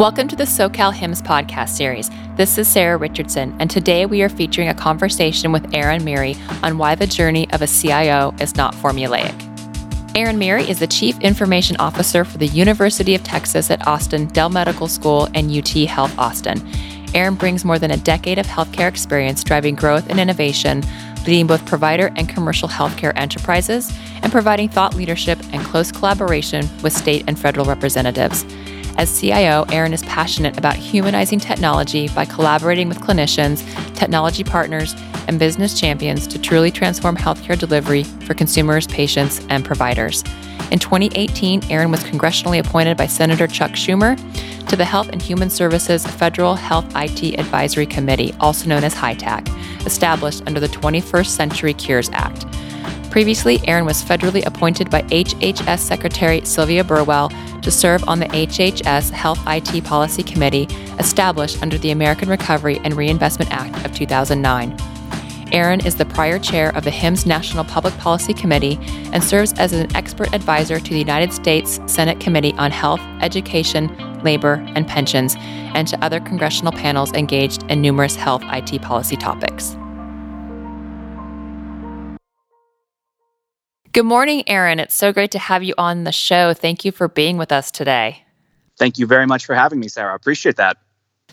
Welcome to the SoCal HIMSS podcast series. This is Sarah Richardson, and today we are featuring a conversation with Aaron Miri on why the journey of a CIO is not formulaic. Aaron Miri is the Chief Information Officer for the University of Texas at Austin Dell Medical School and UT Health Austin. Aaron brings more than a decade of healthcare experience driving growth and innovation, leading both provider and commercial healthcare enterprises, and providing thought leadership and close collaboration with state and federal representatives. As CIO, Aaron is passionate about humanizing technology by collaborating with clinicians, technology partners, and business champions to truly transform healthcare delivery for consumers, patients, and providers. In 2018, Aaron was congressionally appointed by Senator Chuck Schumer to the Health and Human Services Federal Health IT Advisory Committee, also known as HITAC, established under the 21st Century Cures Act. Previously, Aaron was federally appointed by HHS Secretary Sylvia Burwell to serve on the HHS Health IT Policy Committee established under the American Recovery and Reinvestment Act of 2009. Aaron is the prior chair of the HIMSS National Public Policy Committee and serves as an expert advisor to the United States Senate Committee on Health, Education, Labor, and Pensions, and to other congressional panels engaged in numerous health IT policy topics. Good morning, Aaron. It's so great to have you on the show. Thank you for being with us today. Thank you very much for having me, Sarah. I appreciate that.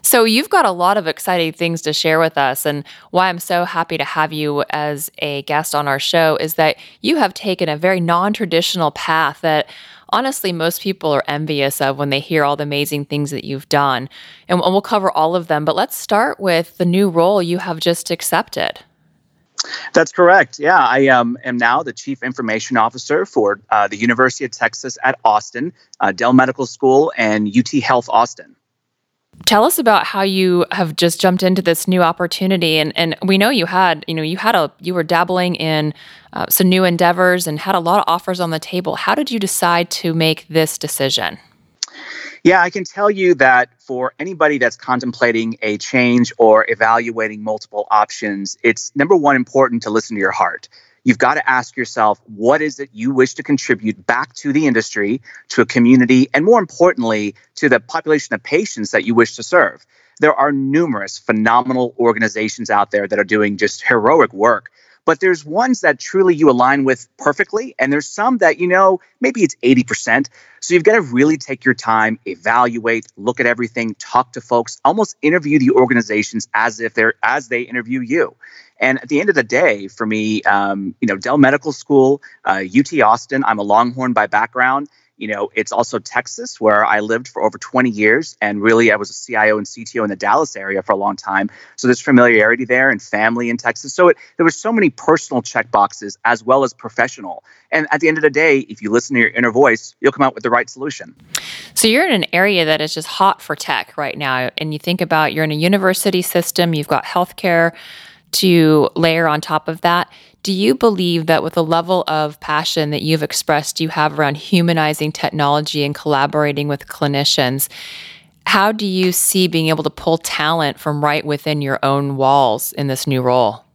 So, you've got a lot of exciting things to share with us. And why I'm so happy to have you as a guest on our show is that you have taken a very non traditional path that honestly most people are envious of when they hear all the amazing things that you've done. And we'll cover all of them. But let's start with the new role you have just accepted. That's correct. Yeah, I um, am now the Chief Information Officer for uh, the University of Texas at Austin, uh, Dell Medical School, and UT Health Austin. Tell us about how you have just jumped into this new opportunity, and and we know you had you know you had a you were dabbling in uh, some new endeavors and had a lot of offers on the table. How did you decide to make this decision? Yeah, I can tell you that for anybody that's contemplating a change or evaluating multiple options, it's number one important to listen to your heart. You've got to ask yourself, what is it you wish to contribute back to the industry, to a community, and more importantly, to the population of patients that you wish to serve? There are numerous phenomenal organizations out there that are doing just heroic work but there's ones that truly you align with perfectly and there's some that you know maybe it's 80% so you've got to really take your time evaluate look at everything talk to folks almost interview the organizations as if they're as they interview you. And at the end of the day for me um, you know dell medical school uh, ut austin i'm a longhorn by background you know, it's also Texas, where I lived for over 20 years. And really, I was a CIO and CTO in the Dallas area for a long time. So there's familiarity there and family in Texas. So it, there were so many personal check boxes as well as professional. And at the end of the day, if you listen to your inner voice, you'll come out with the right solution. So you're in an area that is just hot for tech right now. And you think about you're in a university system, you've got healthcare to layer on top of that. Do you believe that with the level of passion that you've expressed you have around humanizing technology and collaborating with clinicians, how do you see being able to pull talent from right within your own walls in this new role?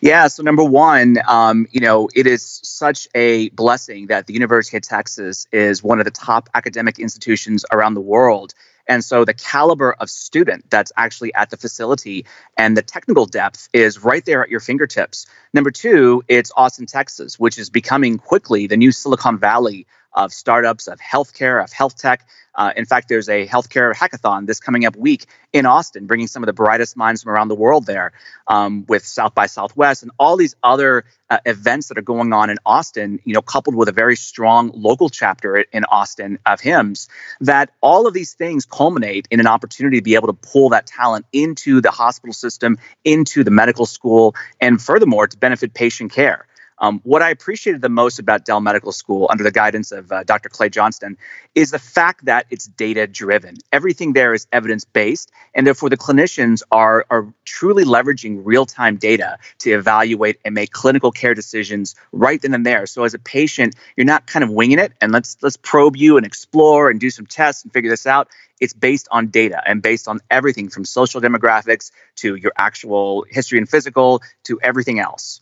Yeah, so number one, um, you know, it is such a blessing that the University of Texas is one of the top academic institutions around the world and so the caliber of student that's actually at the facility and the technical depth is right there at your fingertips. Number two, it's Austin, Texas, which is becoming quickly the new Silicon Valley of startups, of healthcare, of health tech. Uh, in fact, there's a healthcare hackathon this coming up week in Austin, bringing some of the brightest minds from around the world there um, with South by Southwest and all these other uh, events that are going on in Austin, you know, coupled with a very strong local chapter in Austin of HIMSS, that all of these things culminate in an opportunity to be able to pull that talent into the hospital system, into the medical school, and furthermore, to benefit patient care. Um, what I appreciated the most about Dell Medical School under the guidance of uh, Dr. Clay Johnston is the fact that it's data driven. Everything there is evidence based, and therefore the clinicians are, are truly leveraging real time data to evaluate and make clinical care decisions right then and there. So as a patient, you're not kind of winging it and let's let's probe you and explore and do some tests and figure this out it's based on data and based on everything from social demographics to your actual history and physical to everything else.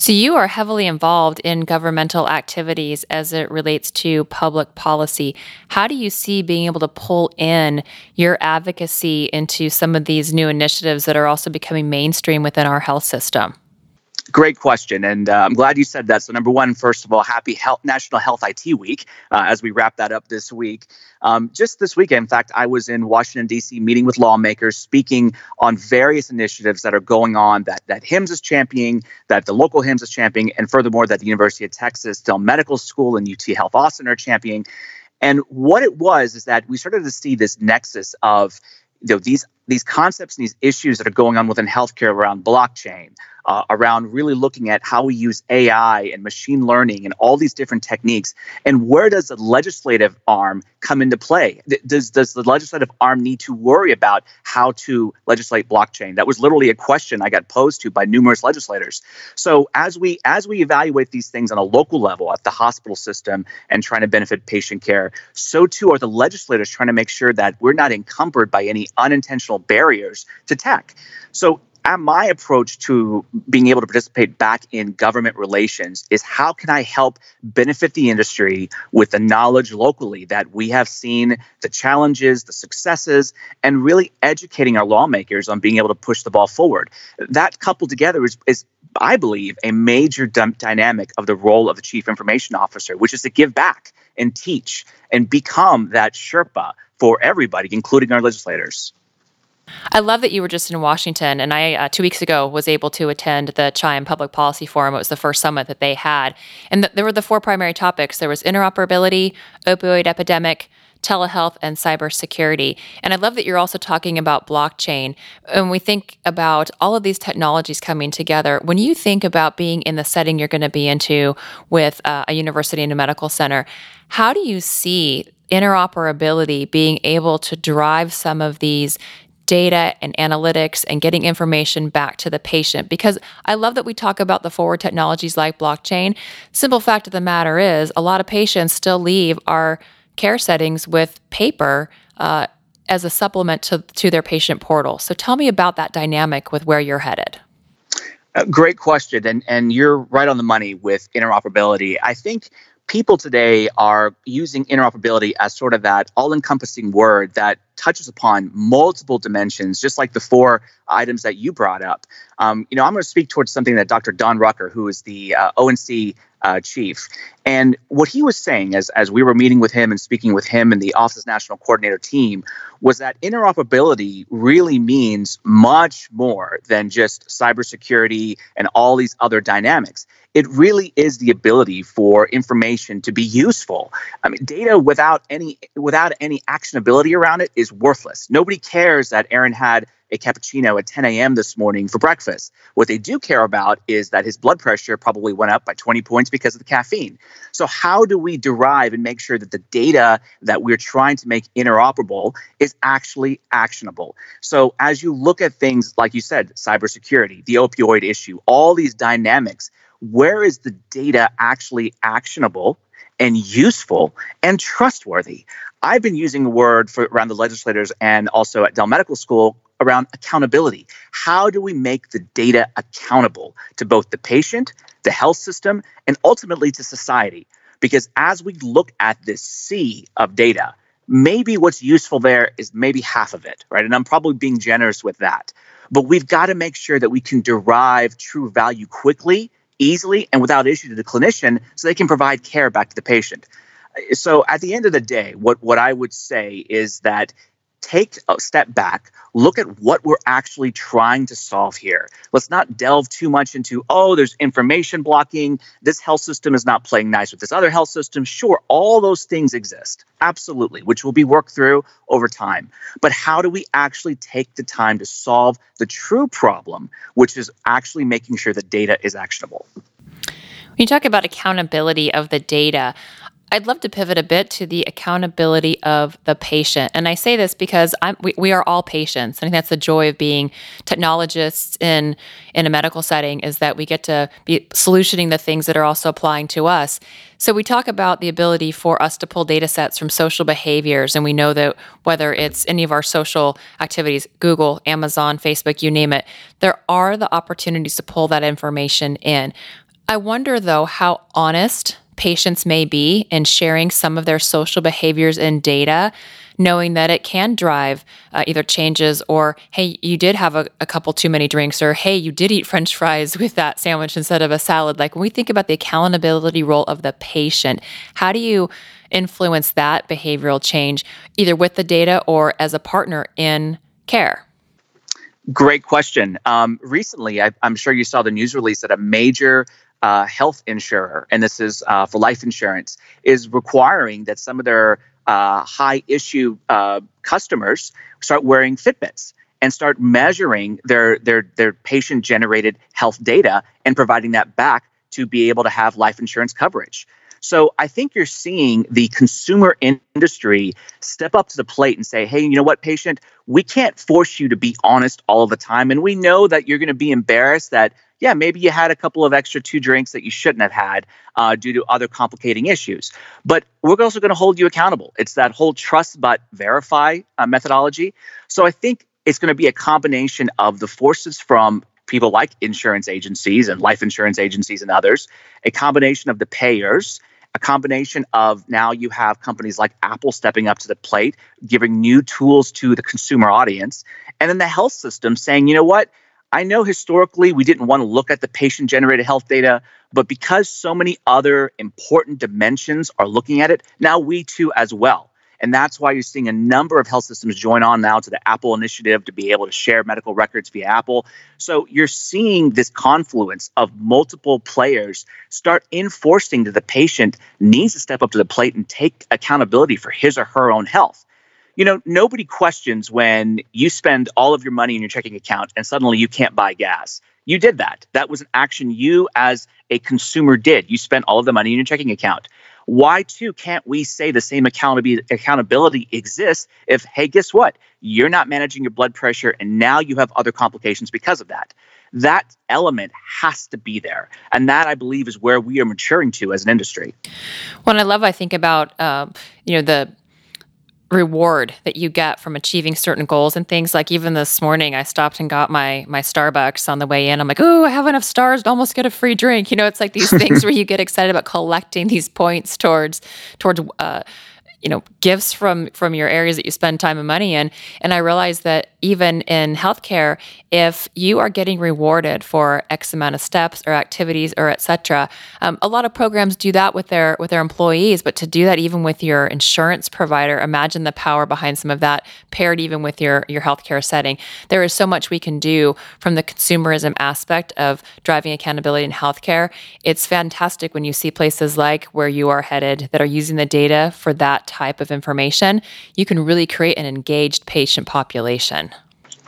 So, you are heavily involved in governmental activities as it relates to public policy. How do you see being able to pull in your advocacy into some of these new initiatives that are also becoming mainstream within our health system? Great question, and uh, I'm glad you said that. So, number one, first of all, happy health, National Health IT Week uh, as we wrap that up this week. Um, just this weekend, in fact, I was in Washington D.C. meeting with lawmakers, speaking on various initiatives that are going on that that HIMSS is championing, that the local HIMSS is championing, and furthermore, that the University of Texas Dell Medical School and UT Health Austin are championing. And what it was is that we started to see this nexus of you know these these concepts and these issues that are going on within healthcare around blockchain, uh, around really looking at how we use AI and machine learning and all these different techniques. And where does the legislative arm come into play? Does, does the legislative arm need to worry about how to legislate blockchain? That was literally a question I got posed to by numerous legislators. So as we as we evaluate these things on a local level at the hospital system and trying to benefit patient care, so too are the legislators trying to make sure that we're not encumbered by any unintentional barriers to tech. So my approach to being able to participate back in government relations is how can I help benefit the industry with the knowledge locally that we have seen the challenges, the successes, and really educating our lawmakers on being able to push the ball forward. That coupled together is, is I believe, a major dynamic of the role of the chief information officer, which is to give back and teach and become that Sherpa for everybody, including our legislators. I love that you were just in Washington, and I uh, two weeks ago was able to attend the CHIME Public Policy Forum. It was the first summit that they had, and th- there were the four primary topics: there was interoperability, opioid epidemic, telehealth, and cybersecurity. And I love that you're also talking about blockchain. When we think about all of these technologies coming together, when you think about being in the setting you're going to be into with uh, a university and a medical center, how do you see interoperability being able to drive some of these data and analytics and getting information back to the patient. Because I love that we talk about the forward technologies like blockchain. Simple fact of the matter is, a lot of patients still leave our care settings with paper. Uh, as a supplement to, to their patient portal. So tell me about that dynamic with where you're headed. Uh, great question. And, and you're right on the money with interoperability. I think people today are using interoperability as sort of that all encompassing word that touches upon multiple dimensions, just like the four items that you brought up. Um, you know, I'm going to speak towards something that Dr. Don Rucker, who is the uh, ONC uh, chief, and what he was saying as as we were meeting with him and speaking with him and the Office's national coordinator team was that interoperability really means much more than just cybersecurity and all these other dynamics. It really is the ability for information to be useful. I mean, data without any without any actionability around it is worthless. Nobody cares that Aaron had a cappuccino at 10 a.m. this morning for breakfast. What they do care about is that his blood pressure probably went up by 20 points because of the caffeine. So, how do we derive and make sure that the data that we're trying to make interoperable is actually actionable? So, as you look at things like you said, cybersecurity, the opioid issue, all these dynamics, where is the data actually actionable? And useful and trustworthy. I've been using the word for around the legislators and also at Dell Medical School around accountability. How do we make the data accountable to both the patient, the health system, and ultimately to society? Because as we look at this sea of data, maybe what's useful there is maybe half of it, right? And I'm probably being generous with that. But we've got to make sure that we can derive true value quickly, easily, and without issue to the clinician so they can provide care back to the patient. So at the end of the day, what, what I would say is that take a step back, look at what we're actually trying to solve here. Let's not delve too much into, oh, there's information blocking. This health system is not playing nice with this other health system. Sure, all those things exist, absolutely, which will be worked through over time. But how do we actually take the time to solve the true problem, which is actually making sure that data is actionable? When you talk about accountability of the data, I'd love to pivot a bit to the accountability of the patient. And I say this because I'm, we, we are all patients. I think that's the joy of being technologists in, in a medical setting is that we get to be solutioning the things that are also applying to us. So we talk about the ability for us to pull data sets from social behaviors. And we know that whether it's any of our social activities, Google, Amazon, Facebook, you name it, there are the opportunities to pull that information in. I wonder though how honest patients may be in sharing some of their social behaviors and data, knowing that it can drive uh, either changes or, hey, you did have a, a, couple too many drinks, or hey, you did eat french fries with that sandwich instead of a salad. Like when we think about the accountability role of the patient, how do you influence that behavioral change either with the data or as a partner in care? Great question. Um, recently, I, am sure you saw the news release that a major uh, health insurer, and this is uh, for life insurance, is requiring that some of their uh, high issue uh, customers start wearing Fitbits and start measuring their their their patient generated health data and providing that back to be able to have life insurance coverage. So I think you're seeing the consumer industry step up to the plate and say, hey, you know what, patient, we can't force you to be honest all the time. And we know that you're going to be embarrassed that, yeah, maybe you had a couple of extra two drinks that you shouldn't have had uh, due to other complicating issues. But we're also going to hold you accountable. It's that whole trust but verify uh, methodology. So I think it's going to be a combination of the forces from people like insurance agencies and life insurance agencies and others, a combination of the payers, a combination of now you have companies like Apple stepping up to the plate, giving new tools to the consumer audience, and then the health system saying, you know what? I know historically we didn't want to look at the patient generated health data, but because so many other important dimensions are looking at it, now we too as well. And that's why you're seeing a number of health systems join on now to the Apple initiative to be able to share medical records via Apple. So you're seeing this confluence of multiple players start enforcing that the patient needs to step up to the plate and take accountability for his or her own health. You know, nobody questions when you spend all of your money in your checking account and suddenly you can't buy gas. You did that. That was an action you, as a consumer, did. You spent all of the money in your checking account why too can't we say the same accountability accountability exists if hey guess what? You're not managing your blood pressure and now you have other complications because of that. That element has to be there. And that i believe is where we are maturing to as an industry. What i love i think about uh, you know the reward that you get from achieving certain goals and things. Like even this morning I stopped and got my my Starbucks on the way in. I'm like oh I have enough stars to almost get a free drink. You know it's like these things where you get excited about collecting these points towards towards uh, you know gifts from from your areas that you spend time and money in. And i realized that even in healthcare if you are getting rewarded for x amount of steps or activities or etc um, a lot of programs do that with their with their employees but to do that even with your insurance provider imagine the power behind some of that paired even with your your healthcare setting. There is so much we can do from the consumerism aspect of driving accountability in healthcare. It's fantastic when you see places like where you are headed that are using the data for that type of information, you can really create an engaged patient population.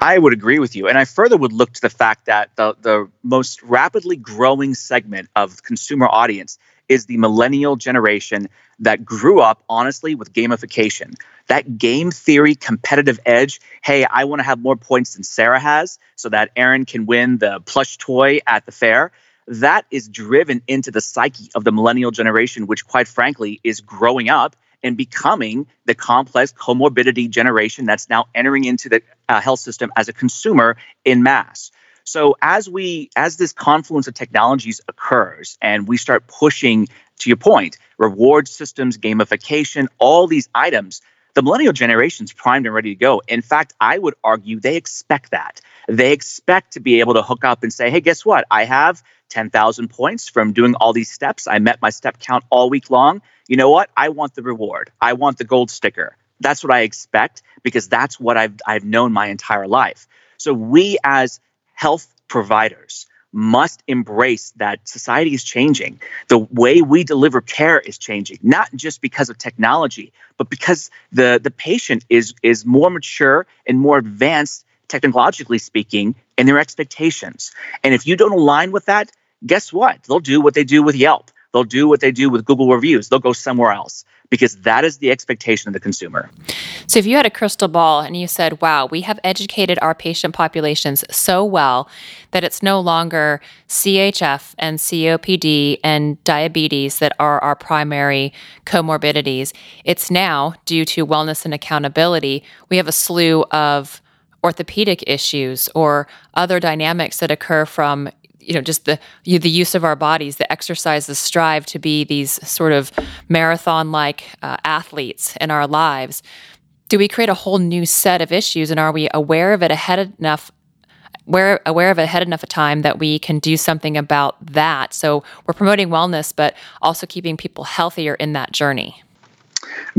I would agree with you. And I further would look to the fact that the, the most rapidly growing segment of consumer audience is the millennial generation that grew up, honestly, with gamification. That game theory competitive edge hey, I want to have more points than Sarah has so that Aaron can win the plush toy at the fair that is driven into the psyche of the millennial generation, which, quite frankly, is growing up and becoming the complex comorbidity generation that's now entering into the uh, health system as a consumer in mass. So as we as this confluence of technologies occurs and we start pushing to your point, reward systems, gamification, all these items, the millennial generation is primed and ready to go. In fact, I would argue they expect that. They expect to be able to hook up and say, hey, guess what? I have 10,000 points from doing all these steps. I met my step count all week long you know what? I want the reward. I want the gold sticker. That's what I expect because that's what I've I've known my entire life. So we as health providers must embrace that society is changing. The way we deliver care is changing, not just because of technology, but because the, the patient is, is more mature and more advanced, technologically speaking, in their expectations. And if you don't align with that, guess what? They'll do what they do with Yelp They'll do what they do with Google reviews. They'll go somewhere else because that is the expectation of the consumer. So, if you had a crystal ball and you said, wow, we have educated our patient populations so well that it's no longer CHF and COPD and diabetes that are our primary comorbidities, it's now due to wellness and accountability, we have a slew of orthopedic issues or other dynamics that occur from you know just the the use of our bodies the exercises strive to be these sort of marathon like uh, athletes in our lives do we create a whole new set of issues? And are we aware of it ahead enough we're aware of it ahead enough of time that we can do something about that? So we're promoting wellness but also keeping people healthier in that journey.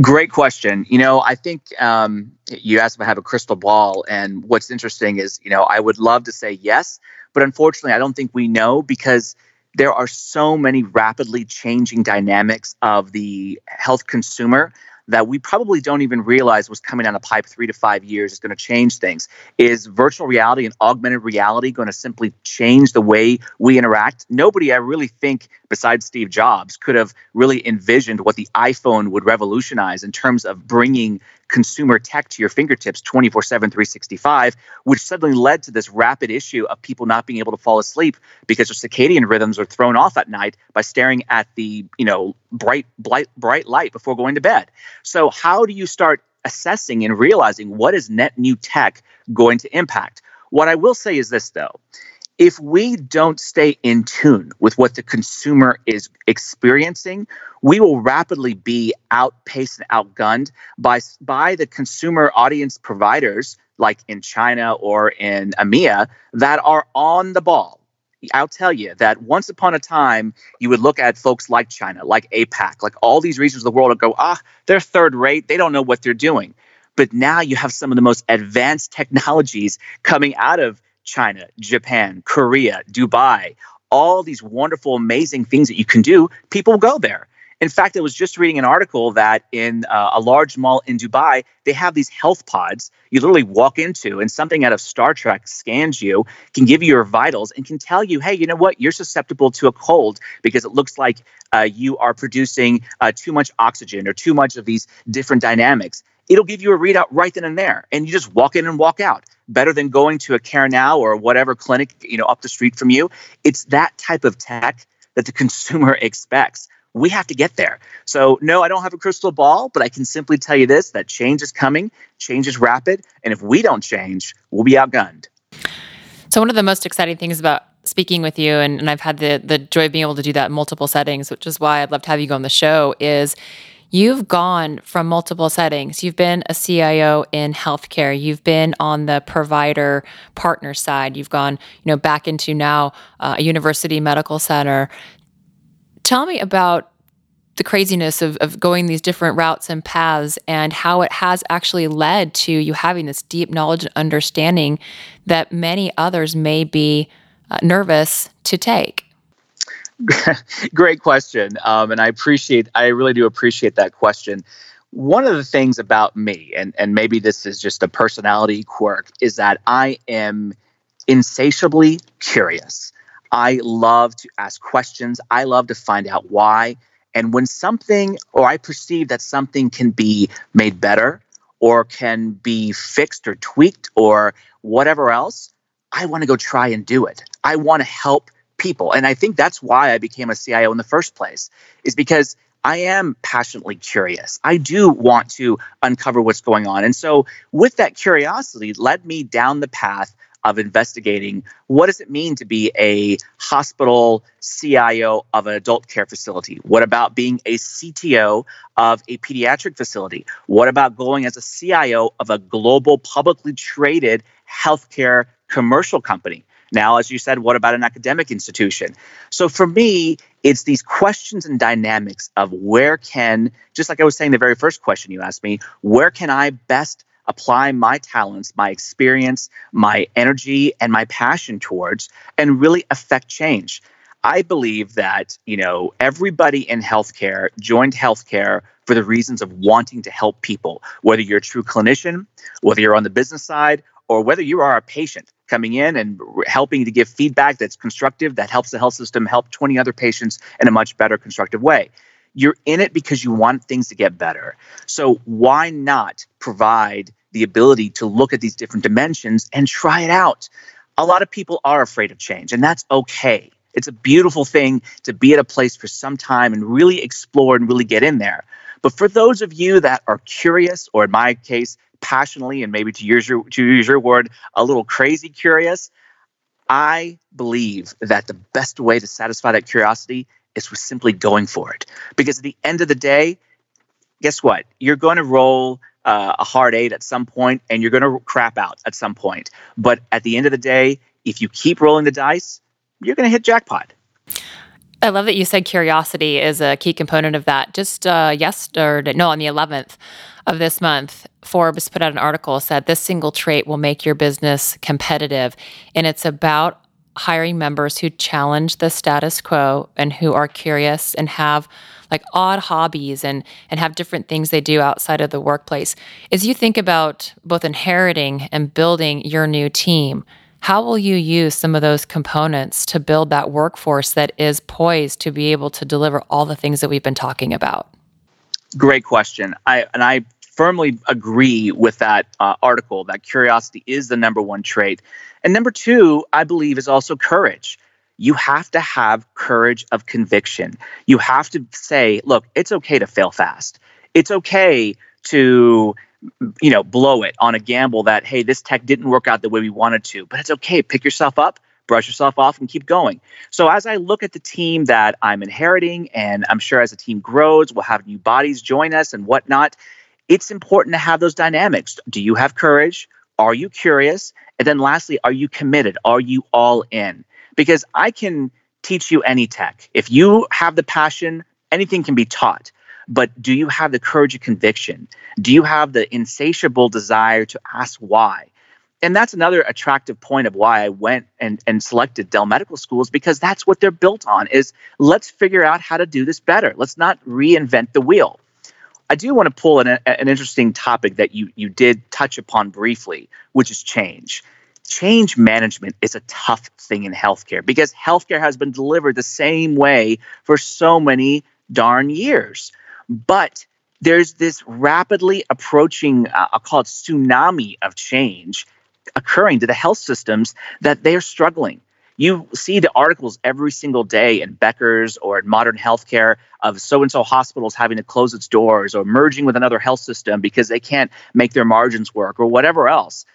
Great question. You know, I think um, you asked if I have a crystal ball, and what's interesting is, you know, I would love to say yes, but unfortunately, I don't think we know because there are so many rapidly changing dynamics of the health consumer that we probably don't even realize was coming down the pipe three to five years is going to change things. Is virtual reality and augmented reality going to simply change the way we interact? Nobody, I really think, besides Steve Jobs, could have really envisioned what the iPhone would revolutionize in terms of bringing consumer tech to your fingertips 24 7, 365, which suddenly led to this rapid issue of people not being able to fall asleep because their circadian rhythms are thrown off at night by staring at the, you know, bright, bright, bright light before going to bed. So, how do you start assessing and realizing what is net new tech going to impact? What I will say is this, though if we don't stay in tune with what the consumer is experiencing, we will rapidly be outpaced and outgunned by, by the consumer audience providers like in China or in EMEA that are on the ball. I'll tell you that once upon a time, you would look at folks like China, like APAC, like all these regions of the world and go, ah, they're third rate. They don't know what they're doing. But now you have some of the most advanced technologies coming out of China, Japan, Korea, Dubai, all these wonderful, amazing things that you can do, people go there. In fact, I was just reading an article that in uh, a large mall in Dubai, they have these health pods you literally walk into, and something out of Star Trek scans you, can give you your vitals, and can tell you, hey, you know what? You're susceptible to a cold because it looks like uh, you are producing uh, too much oxygen or too much of these different dynamics it'll give you a readout right then and there. And you just walk in and walk out. Better than going to a CareNow or whatever clinic, you know, up the street from you. It's that type of tech that the consumer expects. We have to get there. So, no, I don't have a crystal ball, but I can simply tell you this that change is coming, change is rapid. And if we don't change, we'll be outgunned. So, one of the most exciting things about speaking with you, and, and I've had the, the joy of being able to do that in multiple settings, which is why I'd love to have you go on the show, is You've gone from multiple settings. You've been a CIO in healthcare. You've been on the provider partner side. You've gone, you know, back into now uh, a university medical center. Tell me about the craziness of, of going these different routes and paths and how it has actually led to you having this deep knowledge and understanding that many others may be uh, nervous to take. Great question, um, and I appreciate. I really do appreciate that question. One of the things about me, and and maybe this is just a personality quirk, is that I am insatiably curious. I love to ask questions. I love to find out why. And when something, or I perceive that something can be made better, or can be fixed or tweaked, or whatever else, I want to go try and do it. I want to help people. And I think that's why I became a CIO in the first place, is because I am passionately curious. I do want to uncover what's going on. And so, with that curiosity, led me down the path of investigating what does it mean to be a hospital CIO of an adult care facility? What about being a CTO of a pediatric facility? What about going as a CIO of a global publicly traded healthcare commercial company? Now, as you said, what about an academic institution? So for me, it's these questions and dynamics of where can, just like I was saying the very first question you asked me, where can I best apply my talents, my experience, my energy, and my passion towards and really affect change? I believe that, you know, everybody in healthcare joined healthcare for the reasons of wanting to help people, whether you're a true clinician, whether you're on the business side, or whether you are a patient coming in and helping to give feedback that's constructive, that helps the health system help 20 other patients in a much better, constructive way. You're in it because you want things to get better. So why not provide the ability to look at these different dimensions and try it out? A lot of people are afraid of change, and that's okay. It's a beautiful thing to be at a place for some time and really explore and really get in there. But for those of you that are curious, or in my case, passionately and maybe to use your to use your word, a little crazy curious, I believe that the best way to satisfy that curiosity is with simply going for it. Because at the end of the day, guess what? You're going to roll uh, a hard eight at some point and you're going to crap out at some point. But at the end of the day, if you keep rolling the dice, you're going to hit jackpot. I love that you said curiosity is a key component of that. Just uh, yesterday, no, on the 11th of this month, Forbes put out an article said this single trait will make your business competitive. And it's about hiring members who challenge the status quo and who are curious and have like odd hobbies and and have different things they do outside of the workplace. As you think about both inheriting and building your new team, how will you use some of those components to build that workforce that is poised to be able to deliver all the things that we've been talking about? Great question. I and I firmly agree with that uh, article that curiosity is the number one trait. And number two, I believe, is also courage. You have to have courage of conviction. You have to say, look, it's okay to fail fast. It's okay to you know blow it on a gamble that hey this tech didn't work out the way we wanted to but it's okay pick yourself up brush yourself off and keep going so as i look at the team that i'm inheriting and i'm sure as the team grows we'll have new bodies join us and whatnot it's important to have those dynamics. Do you have courage? Are you curious? And then lastly, are you committed? Are you all in? Because I can teach you any tech. If you have the passion, anything can be taught. But do you have the courage of conviction? Do you have the insatiable desire to ask why? And that's another attractive point of why I went and, and selected Dell Medical Schools because that's what they're built on is let's figure out how to do this better. Let's not reinvent the wheel. I do want to pull an, an interesting topic that you you did touch upon briefly, which is change. Change management is a tough thing in healthcare because healthcare has been delivered the same way for so many darn years. But there's this rapidly approaching, uh, I'll call it tsunami of change occurring to the health systems that they're struggling. You see the articles every single day in Becker's or in Modern Healthcare of so and so hospitals having to close its doors or merging with another health system because they can't make their margins work or whatever else.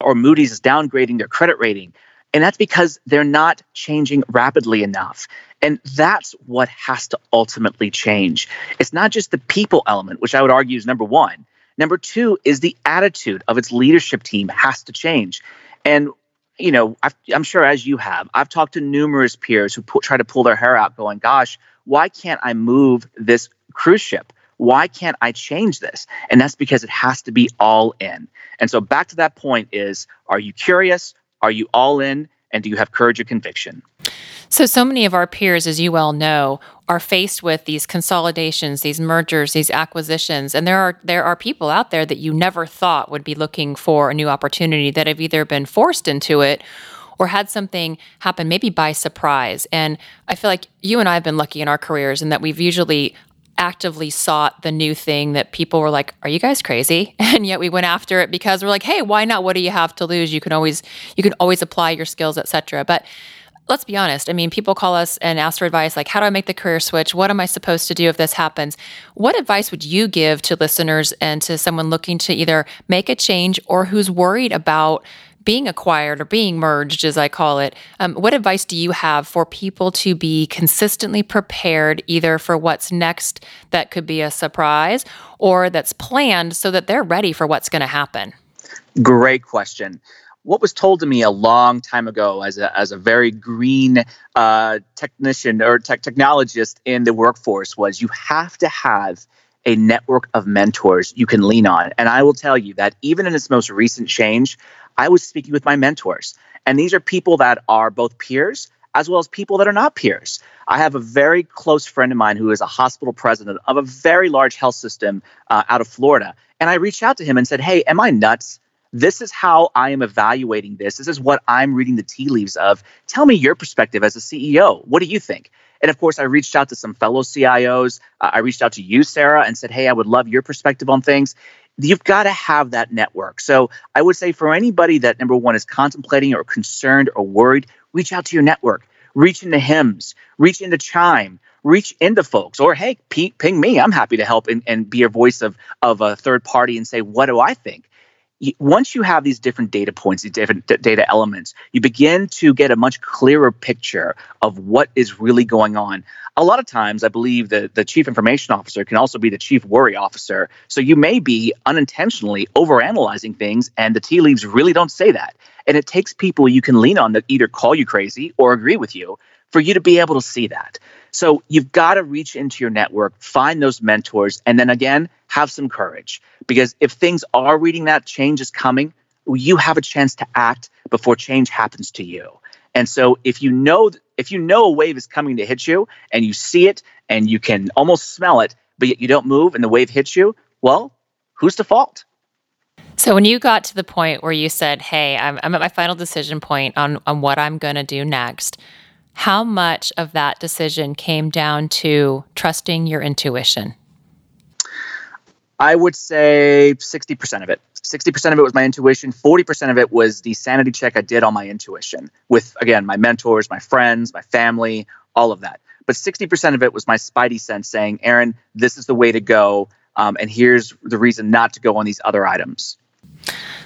Or Moody's is downgrading their credit rating. And that's because they're not changing rapidly enough. And that's what has to ultimately change. It's not just the people element, which I would argue is number one. Number two is the attitude of its leadership team has to change. And you know, i am sure as you have, I've talked to numerous peers who try to pull their hair out, going, "Gosh, why can't I move this cruise ship? Why can't I change this?" And that's because it has to be all in. And so, back to that point: is Are you curious? Are you all in? And do you have courage or conviction? So, so many of our peers, as you well know, are faced with these consolidations, these mergers, these acquisitions, and there are there are people out there that you never thought would be looking for a new opportunity that have either been forced into it or had something happen maybe by surprise. And I feel like you and I have been lucky in our careers in that we've usually actively sought the new thing that people were like, "Are you guys crazy?" And yet we went after it because we're like, "Hey, why not? What do you have to lose? You can always you can always apply your skills, etc." But let's be honest. I mean, people call us and ask for advice like, how do I make the career switch? What am I supposed to do if this happens? What advice would you give to listeners and to someone looking to either make a change or who's worried about being acquired or being merged, as I call it? Um, what advice do you have for people to be consistently prepared either for what's next that could be a surprise or that's planned so that they're ready for what's going to happen? Great question what was told to me a long time ago as a, as a very green uh, technician or tech technologist in the workforce was you have to have a network of mentors you can lean on. And I will tell you that even in its most recent change, I was speaking with my mentors. And these are people that are both peers as well as people that are not peers. I have a very close friend of mine who is a hospital president of a very large health system uh, out of Florida. And I reached out to him and said, Hey, am I nuts? This is how I am evaluating this. This is what I'm reading the tea leaves of. Tell me your perspective as a CEO. What do you think? And of course, I reached out to some fellow CIOs. Uh, I reached out to you, Sarah, and said, hey, I would love your perspective on things. You've got to have that network. So I would say for anybody that, number one, is contemplating or concerned or worried, reach out to your network. Reach into HIMSS, reach into Chime, reach into folks or hey ping me i'm happy to help and, and be a voice of of a third party and say what do i think once you have these different data points, these different data elements, you begin to get a much clearer picture of what is really going on. A lot of times, I believe that the chief information officer can also be the chief worry officer. So you may be unintentionally overanalyzing things, and the tea leaves really don't say that. And it takes people you can lean on that either call you crazy or agree with you for you to be able to see that. So you've got to reach into your network, find those mentors, and then again, have some courage. Because if things are reading that change is coming, you have a chance to act before change happens to you. And so if you know if you know a wave is coming to hit you and you see it and you can almost smell it, but yet you don't move and the wave hits you, well, who's to fault? So when you got to the point where you said, "Hey, I'm, I'm at my final decision point on on what I'm going to do next," how much of that decision came down to trusting your intuition? I would say 60% of it. 60% of it was my intuition. 40% of it was the sanity check I did on my intuition with, again, my mentors, my friends, my family, all of that. But 60% of it was my spidey sense saying, Aaron, this is the way to go. Um, and here's the reason not to go on these other items.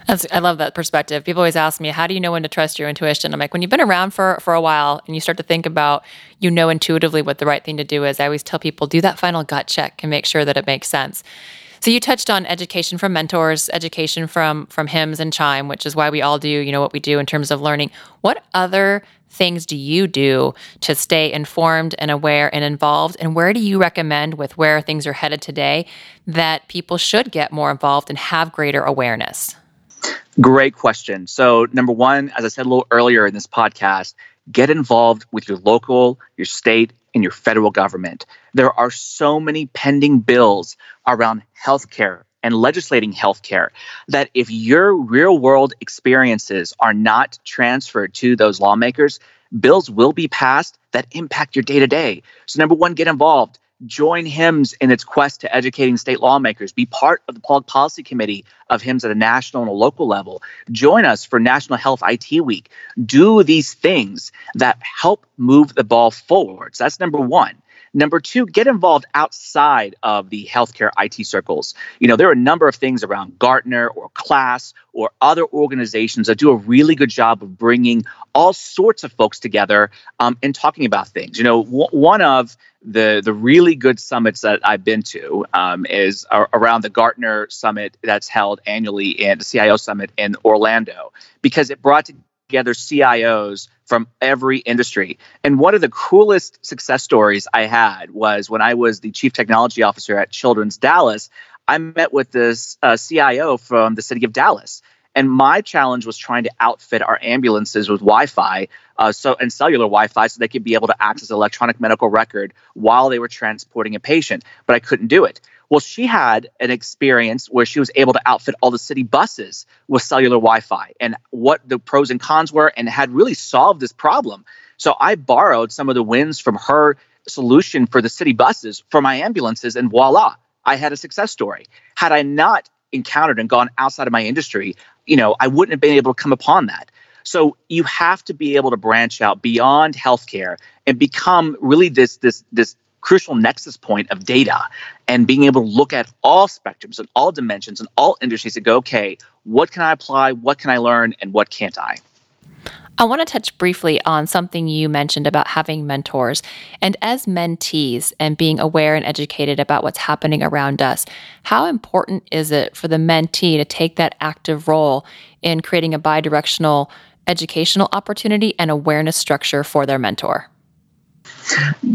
That's, I love that perspective. People always ask me, "How do you know when to trust your intuition?" I'm like, when you've been around for for a while and you start to think about, you know intuitively what the right thing to do is. I always tell people, do that final gut check and make sure that it makes sense. So you touched on education from mentors, education from from HIMSS and chime, which is why we all do, you know, what we do in terms of learning. What other things do you do to stay informed and aware and involved? And where do you recommend with where things are headed today that people should get more involved and have greater awareness? Great question. So, number one, as I said a little earlier in this podcast, get involved with your local, your state, and your federal government. There are so many pending bills around healthcare and legislating healthcare that if your real world experiences are not transferred to those lawmakers, bills will be passed that impact your day to day. So, number one, get involved join HIMSS in its quest to educating state lawmakers. Be part of the public policy committee of HIMSS at a national and a local level. Join us for National Health IT Week. Do these things that help move the ball forward. So that's number one. Number two, get involved outside of the healthcare IT circles. You know, there are a number of things around Gartner or Class or other organizations that do a really good job of bringing all sorts of folks together um, and talking about things. You know, w- one of the the really good summits that I've been to um, is around the Gartner Summit that's held annually in the CIO Summit in Orlando because it brought together CIOs from every industry. And one of the coolest success stories I had was when I was the chief technology officer at Children's Dallas. I met with this uh, CIO from the city of Dallas. And my challenge was trying to outfit our ambulances with Wi-Fi, uh, so and cellular Wi-Fi, so they could be able to access electronic medical record while they were transporting a patient. But I couldn't do it. Well, she had an experience where she was able to outfit all the city buses with cellular Wi Fi and what the pros and cons were and had really solved this problem. So I borrowed some of the wins from her solution for the city buses for my ambulances, and voila, I had a success story. Had I not encountered and gone outside of my industry, you know, I wouldn't have been able to come upon that. So you have to be able to branch out beyond healthcare and become really this this this crucial nexus point of data and being able to look at all spectrums and all dimensions and all industries and go, okay, what can I apply? What can I learn? And what can't I? I want to touch briefly on something you mentioned about having mentors. And as mentees and being aware and educated about what's happening around us, how important is it for the mentee to take that active role in creating a bi directional educational opportunity and awareness structure for their mentor?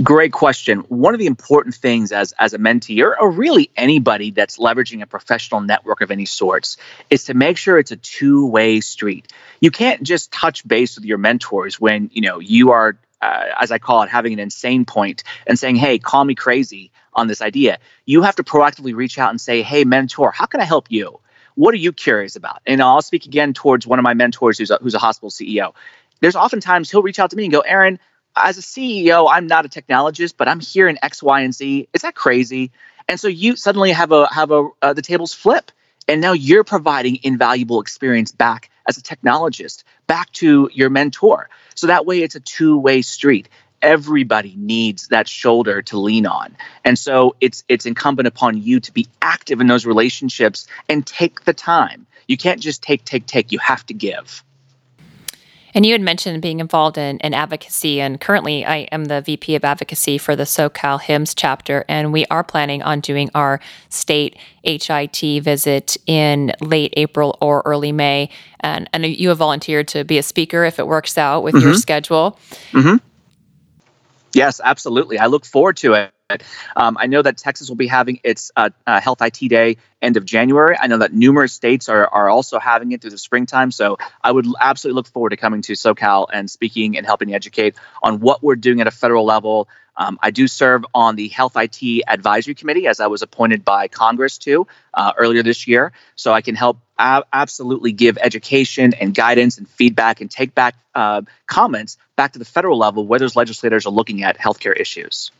Great question. One of the important things as, as a mentee or, or really anybody that's leveraging a professional network of any sorts is to make sure it's a two-way street. You can't just touch base with your mentors when, you know, you are uh, as I call it, having an insane point and saying, hey, call me crazy on this idea. You have to proactively reach out and say, hey, mentor, how can I help you? what are you curious about? And I'll speak again towards one of my mentors who's a, who's a hospital CEO. There's oftentimes he'll reach out to me and go, Aaron, as a CEO, I'm not a technologist, but I'm here in X, Y, and Z. Is that crazy? And so you suddenly have a have a uh, the tables flip, and now you're providing invaluable experience back as a technologist back to your mentor. So that way, it's a two way street everybody needs that shoulder to lean on and so it's it's incumbent upon you to be active in those relationships and take the time you can't just take take take you have to give and you had mentioned being involved in, in advocacy, and currently I am the VP of advocacy for the SoCal HIMSS chapter, and we are planning on doing our state HIT visit in late April or early May. And, and you have volunteered to be a speaker if it works out with mm-hmm. your schedule. Mm-hmm. Yes, absolutely. I look forward to it. Um, I know that Texas will be having its uh, uh, Health IT Day end of January. I know that numerous states are, are also having it through the springtime. So I would absolutely look forward to coming to SoCal and speaking and helping educate on what we're doing at a federal level. Um, I do serve on the Health IT Advisory Committee as I was appointed by Congress to uh, earlier this year. So I can help ab- absolutely give education and guidance and feedback and take back uh, comments back to the federal level where those legislators are looking at healthcare issues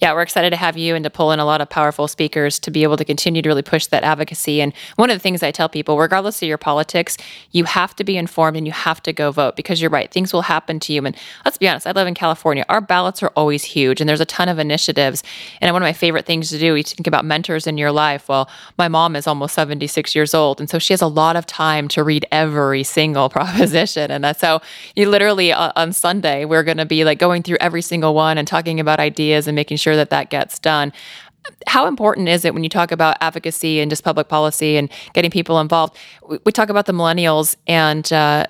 yeah, we're excited to have you and to pull in a lot of powerful speakers to be able to continue to really push that advocacy. And one of the things I tell people, regardless of your politics, you have to be informed and you have to go vote because you're right, things will happen to you. And let's be honest, I live in California. Our ballots are always huge and there's a ton of initiatives. And one of my favorite things to do, you think about mentors in your life. Well, my mom is almost 76 years old. And so she has a lot of time to read every single proposition. And that's so you literally uh, on Sunday, we're going to be like going through every single one and talking about ideas and making sure sure that that gets done. How important is it when you talk about advocacy and just public policy and getting people involved? We, talk about the millennials and uh,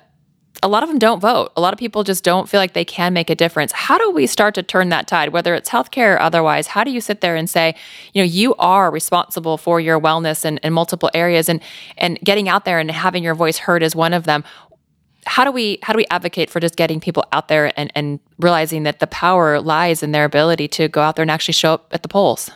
a lot of them don't vote. A lot of people just don't feel like they can make a difference. How do we start to turn that tide, whether it's healthcare or otherwise? How do you sit there and say, you know, you are responsible for your wellness in, in multiple areas and and getting out there and having your voice heard is one of them how do we how do we advocate for just getting people out there and, and realizing that the power lies in their ability to go out there and actually show up at the polls?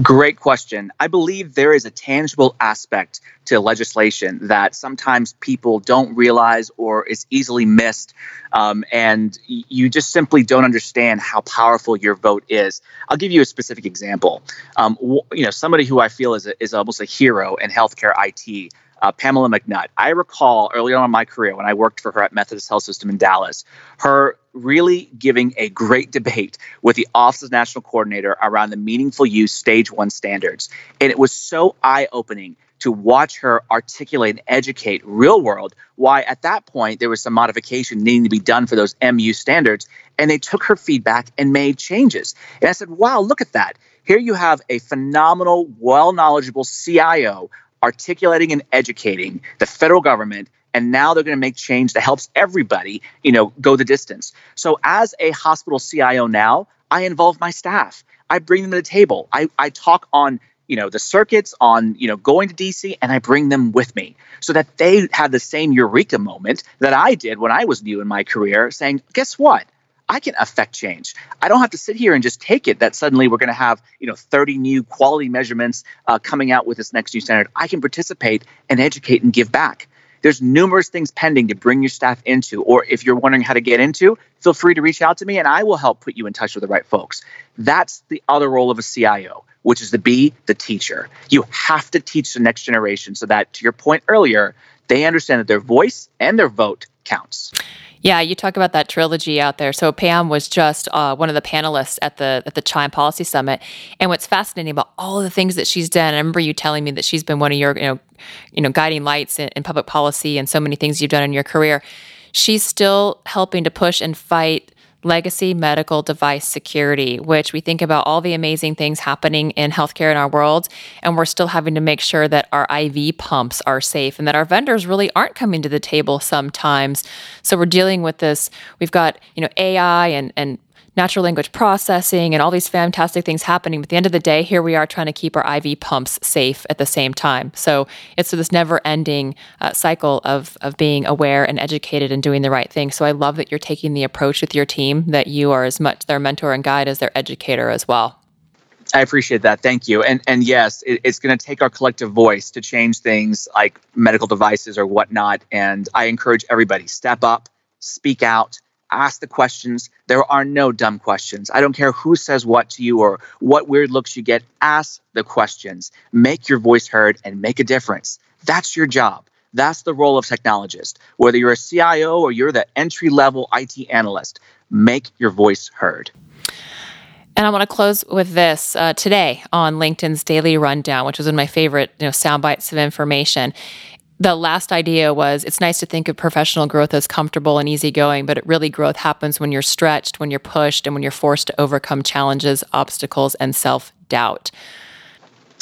Great question. I believe there is a tangible aspect to legislation that sometimes people don't realize or is easily missed. Um, and you just simply don't understand how powerful your vote is. I'll give you a specific example. Um, you know, somebody who I feel is, a, is almost a hero in healthcare IT uh, Pamela McNutt. I recall early on in my career when I worked for her at Methodist Health System in Dallas, her really giving a great debate with the Office of National Coordinator around the meaningful use stage one standards. And it was so eye opening to watch her articulate and educate real world why at that point there was some modification needing to be done for those MU standards. And they took her feedback and made changes. And I said, wow, look at that. Here you have a phenomenal, well knowledgeable CIO articulating and educating the federal government and now they're going to make change that helps everybody you know go the distance. So as a hospital cio now i involve my staff. I bring them to the table. I, I talk on you know the circuits on you know going to dc and i bring them with me so that they have the same eureka moment that i did when i was new in my career saying guess what I can affect change. I don't have to sit here and just take it that suddenly we're going to have you know 30 new quality measurements uh, coming out with this next new standard. I can participate and educate and give back. There's numerous things pending to bring your staff into, or if you're wondering how to get into, feel free to reach out to me and I will help put you in touch with the right folks. That's the other role of a CIO, which is to be the teacher. You have to teach the next generation so that, to your point earlier, they understand that their voice and their vote counts. Yeah, you talk about that trilogy out there. So Pam was just uh, one of the panelists at the at the CHIME Policy Summit, and what's fascinating about all the things that she's done. I remember you telling me that she's been one of your you know you know guiding lights in, in public policy and so many things you've done in your career. She's still helping to push and fight legacy medical device security, which we think about all the amazing things happening in healthcare in our world, and we're still having to make sure that our IV pumps are safe and that our vendors really aren't coming to the table sometimes. So we're dealing with this. We've got you know AI and and natural language processing and all these fantastic things happening. But at the end of the day, here we are trying to keep our IV pumps safe at the same time. So it's this never ending uh, cycle of, of being aware and educated and doing the right thing. So I love that you're taking the approach with your team that you are as much their mentor and guide as their educator as well. I appreciate that. Thank you. And and yes, it, it's going to take our collective voice to change things like medical devices or whatnot. And I encourage everybody step up, speak out, ask the questions. There are no dumb questions. I don't care who says what to you or what weird looks you get. Ask the questions. Make your voice heard and make a difference. That's your job. That's the role of technologist. Whether you're a CIO or you're the entry level IT analyst, make your voice heard. And I want to close with this uh, today on LinkedIn's Daily Rundown, which was one of my favorite you know, sound bites of information. The last idea was it's nice to think of professional growth as comfortable and easygoing, but it really growth happens when you're stretched, when you're pushed, and when you're forced to overcome challenges, obstacles, and self doubt.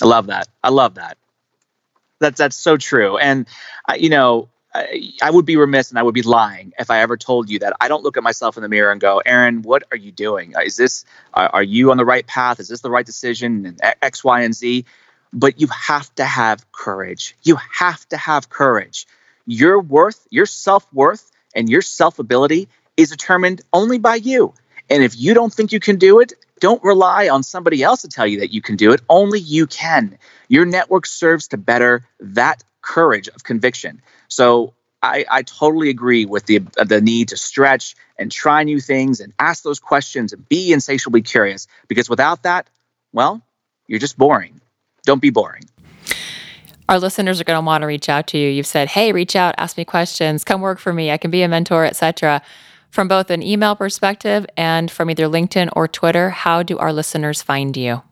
I love that. I love that. That's that's so true. And uh, you know, I, I would be remiss and I would be lying if I ever told you that I don't look at myself in the mirror and go, Aaron, what are you doing? Is this, are, are you on the right path? Is this the right decision? And X, Y, and Z. But you have to have courage. You have to have courage. Your worth, your self worth, and your self ability is determined only by you. And if you don't think you can do it, don't rely on somebody else to tell you that you can do it. Only you can. Your network serves to better that courage of conviction. So I, I totally agree with the uh, the need to stretch and try new things and ask those questions and be insatiably curious. Because without that, well, you're just boring. Don't be boring. Our listeners are going to want to reach out to you. You've said, "Hey, reach out, ask me questions, come work for me. I can be a mentor, etc." From both an email perspective and from either LinkedIn or Twitter, how do our listeners find you?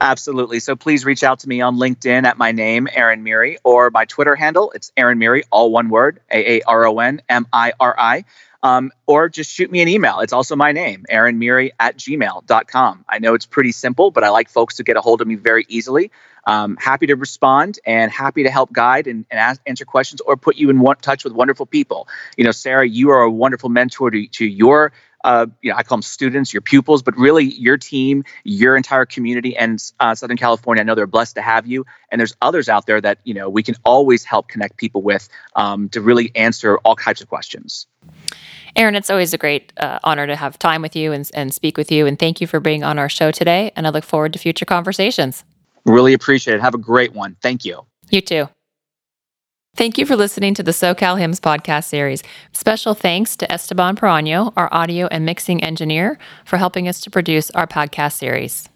Absolutely. So please reach out to me on LinkedIn at my name, Aaron Miri, or my Twitter handle. It's Aaron Miri, all one word, A A R O N M I R I. Um, or just shoot me an email. It's also my name, Aaron Miri at gmail.com. I know it's pretty simple, but I like folks to get a hold of me very easily. Um, happy to respond and happy to help guide and, and ask, answer questions or put you in one, touch with wonderful people. You know, Sarah, you are a wonderful mentor to, to your uh, you know, I call them students, your pupils, but really your team, your entire community, and uh, Southern California. I know they're blessed to have you, and there's others out there that you know we can always help connect people with um, to really answer all types of questions. Aaron, it's always a great uh, honor to have time with you and, and speak with you. And thank you for being on our show today. And I look forward to future conversations. Really appreciate it. Have a great one. Thank you. You too. Thank you for listening to the SoCal HIMSS podcast series. Special thanks to Esteban Perano, our audio and mixing engineer, for helping us to produce our podcast series.